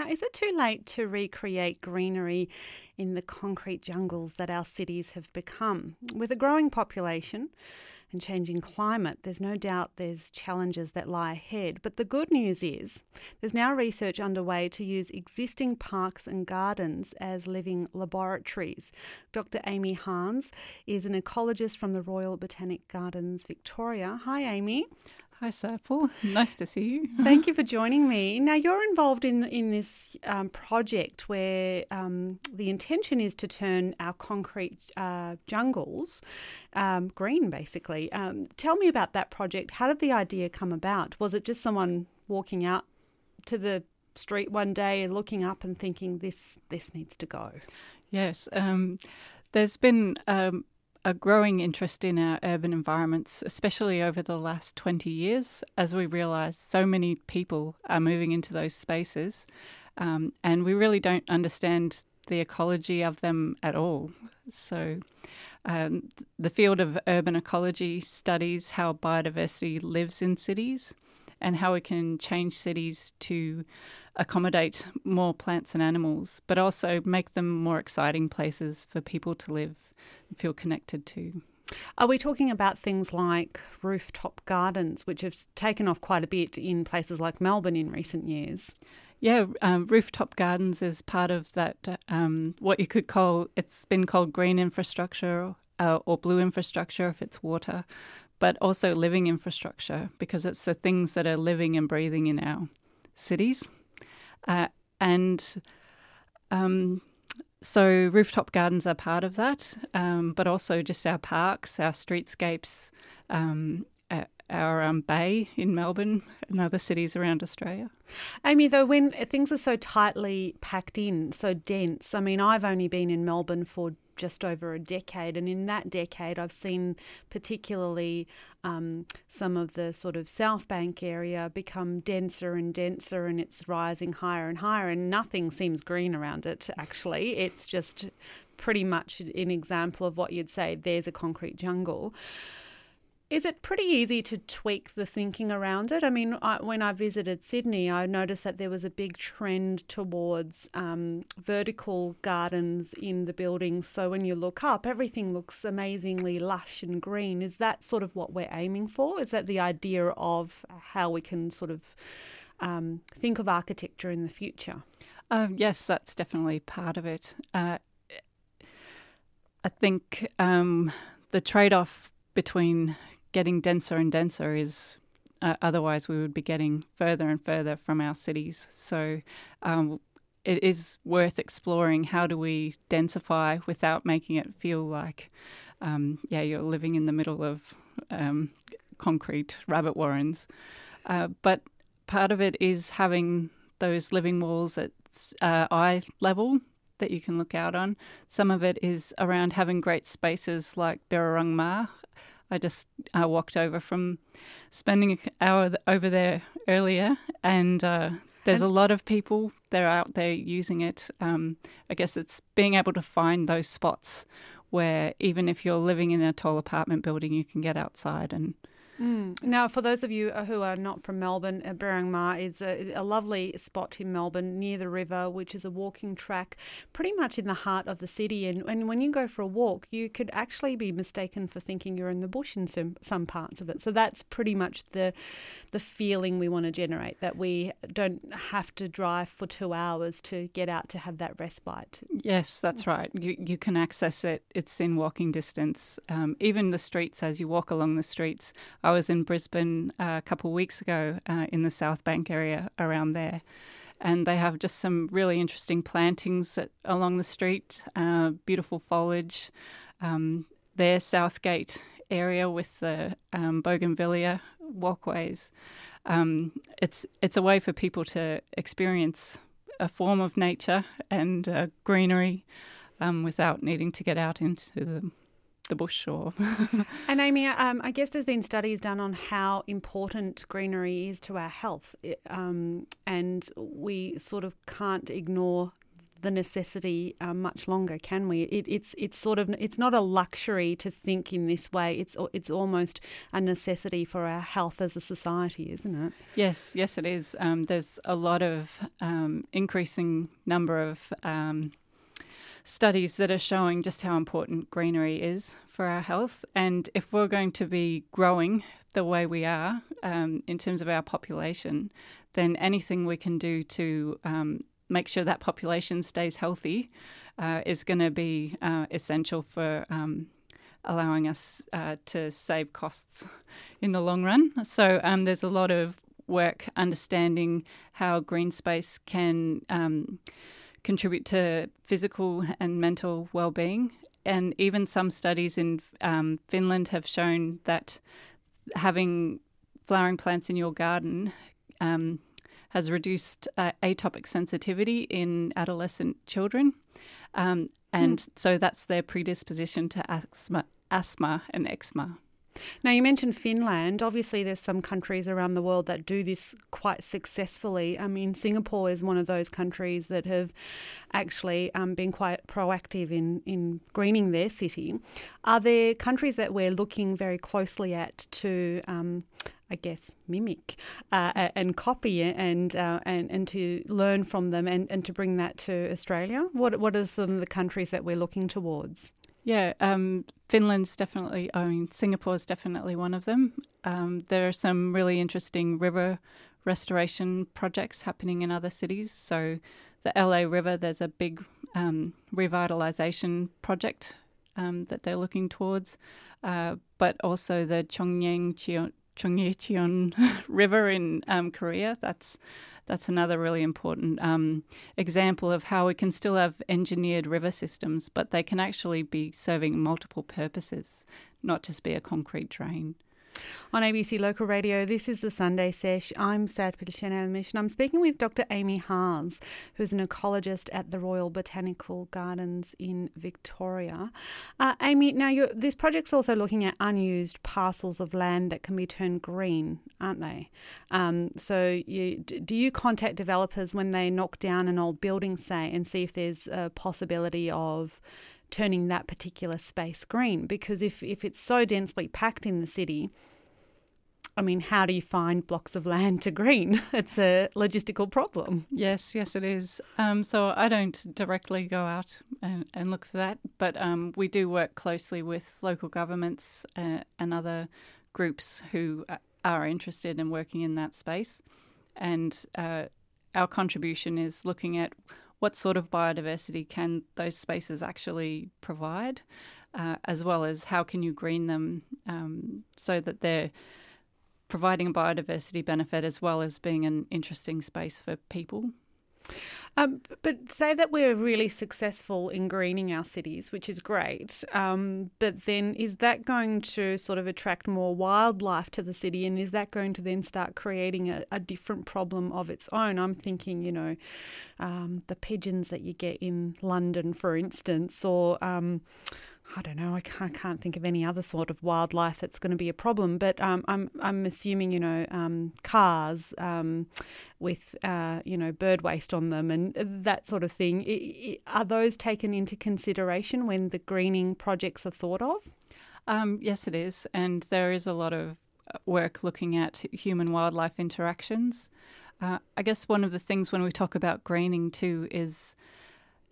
Now, is it too late to recreate greenery in the concrete jungles that our cities have become? With a growing population, and changing climate, there's no doubt there's challenges that lie ahead. But the good news is there's now research underway to use existing parks and gardens as living laboratories. Dr. Amy Hahs is an ecologist from the Royal Botanic Gardens Victoria. Hi, Amy. Hi, Serpil. Nice to see you. Thank you for joining me. Now, you're involved in, in this um, project where um, the intention is to turn our concrete uh, jungles um, green, basically. Um, tell me about that project. How did the idea come about? Was it just someone walking out to the street one day and looking up and thinking, this, this needs to go? Yes. Um, there's been um, a growing interest in our urban environments, especially over the last 20 years, as we realise so many people are moving into those spaces, um, and we really don't understand the ecology of them at all. So, um, the field of urban ecology studies how biodiversity lives in cities and how we can change cities to accommodate more plants and animals, but also make them more exciting places for people to live and feel connected to. Are we talking about things like rooftop gardens, which have taken off quite a bit in places like Melbourne in recent years? Yeah, um, rooftop gardens is part of that. Um, what you could call it's been called green infrastructure uh, or blue infrastructure if it's water, but also living infrastructure because it's the things that are living and breathing in our cities. Uh, and um, so rooftop gardens are part of that, um, but also just our parks, our streetscapes, um, our um, bay in Melbourne and other cities around Australia. Amy, though, when things are so tightly packed in, so dense, I mean, I've only been in Melbourne for just over a decade. And in that decade, I've seen particularly um, some of the sort of South Bank area become denser and denser, and it's rising higher and higher, and nothing seems green around it, actually. It's just pretty much an example of what you'd say there's a concrete jungle. Is it pretty easy to tweak the thinking around it? I mean, I, when I visited Sydney, I noticed that there was a big trend towards um, vertical gardens in the buildings. So when you look up, everything looks amazingly lush and green. Is that sort of what we're aiming for? Is that the idea of how we can sort of um, think of architecture in the future? Um, yes, that's definitely part of it. Uh, I think um, the trade off between getting denser and denser is uh, otherwise we would be getting further and further from our cities. So um, it is worth exploring how do we densify without making it feel like, um, yeah, you're living in the middle of um, concrete rabbit warrens. Uh, but part of it is having those living walls at uh, eye level that you can look out on. Some of it is around having great spaces like Birrarung Marr I just uh, walked over from spending an hour over there earlier, and uh, there's and a lot of people that are out there using it. Um, I guess it's being able to find those spots where even if you're living in a tall apartment building, you can get outside and Mm. Now, for those of you uh, who are not from Melbourne, uh, is a, a, lovely spot in Melbourne near the river, which is a walking track pretty much in the heart of the city. And, and when you go for a walk, you could actually be mistaken for thinking you're in the bush in some, some parts of it. So that's pretty much the, the feeling we want to generate that we don't have to drive for two hours to get out to have that respite. Yes, that's right. You, you can access it, it's in walking distance. Um, even the streets, as you walk along the streets, I was in Brisbane uh, a couple of weeks ago uh, in the South Bank area around there. And they have just some really interesting plantings at, along the street, uh, beautiful foliage. Um, their Southgate area with the um, bougainvillea walkways. Um, it's it's a way for people to experience a form of nature and uh, greenery um, without needing to get out into the the bush or. and Amy, um, I guess there's been studies done on how important greenery is to our health, um, and we sort of can't ignore the necessity um, much longer, can we? It, it's it's sort of it's not a luxury to think in this way. It's it's almost a necessity for our health as a society, isn't it? Yes, yes, it is. Um, there's a lot of um, increasing number of um, studies that are showing just how important greenery is for our health. And if we're going to be growing the way we are um, in terms of our population, then anything we can do to um, make sure that population stays healthy uh, is going to be uh, essential for um, allowing us uh, to save costs in the long run. So um, there's a lot of work understanding how green space can um, contribute to physical and mental well-being. And even some studies in um, Finland have shown that having flowering plants in your garden um, has reduced uh, atopic sensitivity in adolescent children. Um, and mm. so that's their predisposition to asthma, asthma and eczema. Now, you mentioned Finland. Obviously, there's some countries around the world that do this quite successfully. I mean, Singapore is one of those countries that have actually um, been quite proactive in, in greening their city. Are there countries that we're looking very closely at to um, I guess, mimic uh, and copy and, uh, and and to learn from them and, and to bring that to Australia? What what are some of the countries that we're looking towards? Yeah, um, Finland's definitely, I mean, Singapore's definitely one of them. Um, there are some really interesting river restoration projects happening in other cities. So, the LA River, there's a big um, revitalization project um, that they're looking towards, uh, but also the Chongyang Cheonggyecheon River in um, Korea. That's that's another really important um, example of how we can still have engineered river systems, but they can actually be serving multiple purposes, not just be a concrete drain. On ABC Local Radio, this is the Sunday Sesh. I'm Sad Mission. I'm speaking with Dr. Amy Hahs, who's an ecologist at the Royal Botanical Gardens in Victoria. Uh, Amy, now this project's also looking at unused parcels of land that can be turned green, aren't they? Um, so, you, do you contact developers when they knock down an old building, say, and see if there's a possibility of turning that particular space green? Because if, if it's so densely packed in the city, I mean, how do you find blocks of land to green? It's a logistical problem. Yes, yes, it is. Um, so I don't directly go out and, and look for that, but um, we do work closely with local governments uh, and other groups who uh, are interested in working in that space. And uh, our contribution is looking at what sort of biodiversity can those spaces actually provide, uh, as well as how can you green them um, so that they're providing a biodiversity benefit as well as being an interesting space for people. Um, but say that we're really successful in greening our cities, which is great. Um, but then is that going to sort of attract more wildlife to the city? And is that going to then start creating a, a different problem of its own? I'm thinking, you know, um, the pigeons that you get in London, for instance, or um, I don't know. I can't, can't, think of any other sort of wildlife that's going to be a problem. But um, I'm I'm assuming you know um, cars um, with uh, you know bird waste on them and that sort of thing. It, it, are those taken into consideration when the greening projects are thought of? Um, yes, it is, and there is a lot of uh, work looking at human wildlife interactions. Uh, I guess one of the things when we talk about greening too is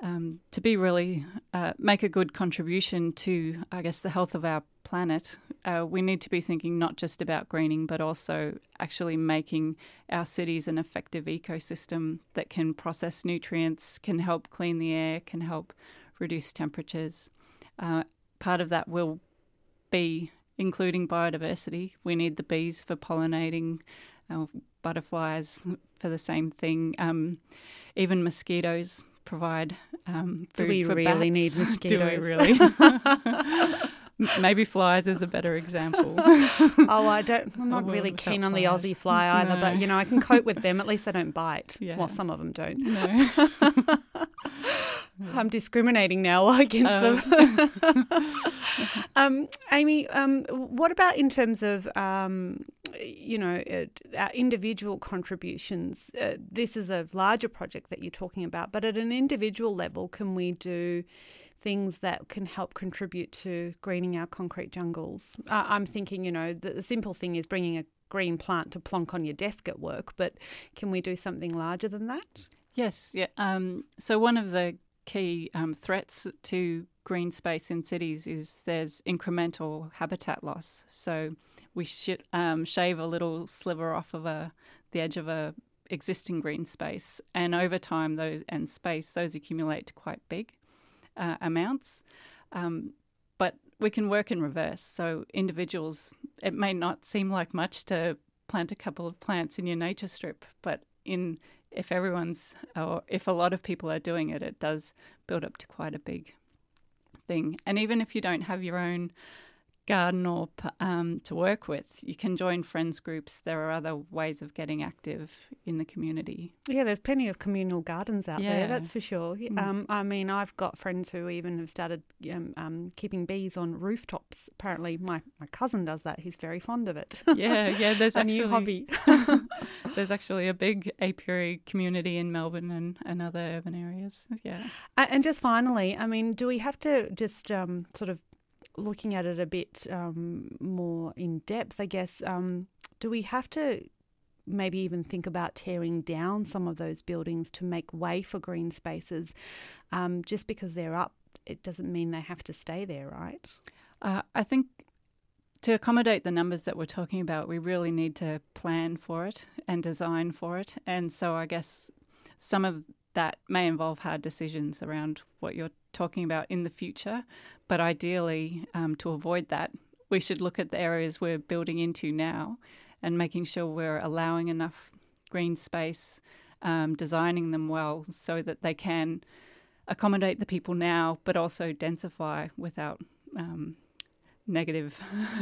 um, to be really uh, make a good contribution to, I guess, the health of our planet, uh, we need to be thinking not just about greening, but also actually making our cities an effective ecosystem that can process nutrients, can help clean the air, can help reduce temperatures. Uh, part of that will be including biodiversity. We need the bees for pollinating, uh, butterflies for the same thing, um, even mosquitoes provide um, food Do we for really bats. need mosquitoes? Do we really? Maybe flies is a better example. oh, I don't. I'm not really keen on the Aussie fly either, no. but you know I can cope with them. At least they don't bite. Yeah. Well, some of them don't. No. I'm discriminating now against um. them. um, Amy, um, what about in terms of um, you know, our individual contributions. Uh, this is a larger project that you're talking about, but at an individual level, can we do things that can help contribute to greening our concrete jungles? Uh, I'm thinking, you know, the, the simple thing is bringing a green plant to plonk on your desk at work, but can we do something larger than that? Yes, yeah. Um, so one of the key um, threats to green space in cities is there's incremental habitat loss. So we um, shave a little sliver off of a the edge of a existing green space, and over time those and space those accumulate to quite big uh, amounts. Um, but we can work in reverse. So individuals, it may not seem like much to plant a couple of plants in your nature strip, but in if everyone's or if a lot of people are doing it, it does build up to quite a big thing. And even if you don't have your own garden or um, to work with. You can join friends groups. There are other ways of getting active in the community. Yeah, there's plenty of communal gardens out yeah. there, that's for sure. Mm. Um, I mean, I've got friends who even have started um, um, keeping bees on rooftops. Apparently, my, my cousin does that. He's very fond of it. Yeah, yeah, there's a actually, new hobby. there's actually a big apiary community in Melbourne and, and other urban areas. Yeah. And just finally, I mean, do we have to just um, sort of looking at it a bit um, more in depth, I guess, um, do we have to maybe even think about tearing down some of those buildings to make way for green spaces? Um, just because they're up, it doesn't mean they have to stay there, right? Uh, I think to accommodate the numbers that we're talking about, we really need to plan for it and design for it. And so I guess some of that may involve hard decisions around what you're talking about in the future. But ideally, um, to avoid that, we should look at the areas we're building into now and making sure we're allowing enough green space, um, designing them well so that they can accommodate the people now, but also densify without um, negative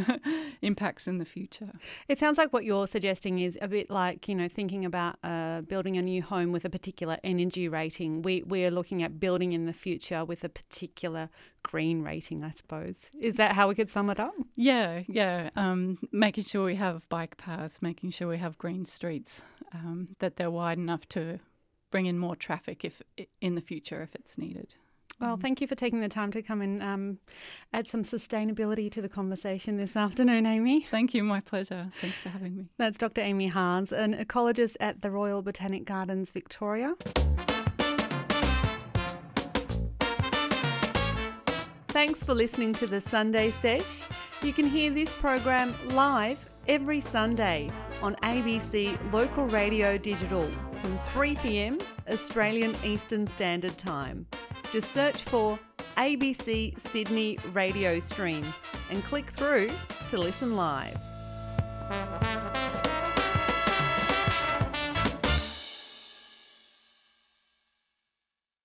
impacts in the future. It sounds like what you're suggesting is a bit like, you know, thinking about uh, building a new home with a particular energy rating. We, we're looking at building in the future with a particular green rating, I suppose. Is that how we could sum it up? Yeah, yeah. Um, making sure we have bike paths, making sure we have green streets, um, that they're wide enough to bring in more traffic if in the future if it's needed. Well, mm. thank you for taking the time to come and um, add some sustainability to the conversation this afternoon, Amy. Thank you, my pleasure. Thanks for having me. That's Dr. Amy Hahs, an ecologist at the Royal Botanic Gardens, Victoria. Thanks for listening to the Sunday Sesh. You can hear this program live every Sunday on ABC Local Radio Digital from 3 pm Australian Eastern Standard Time. Just search for ABC Sydney Radio Stream and click through to listen live.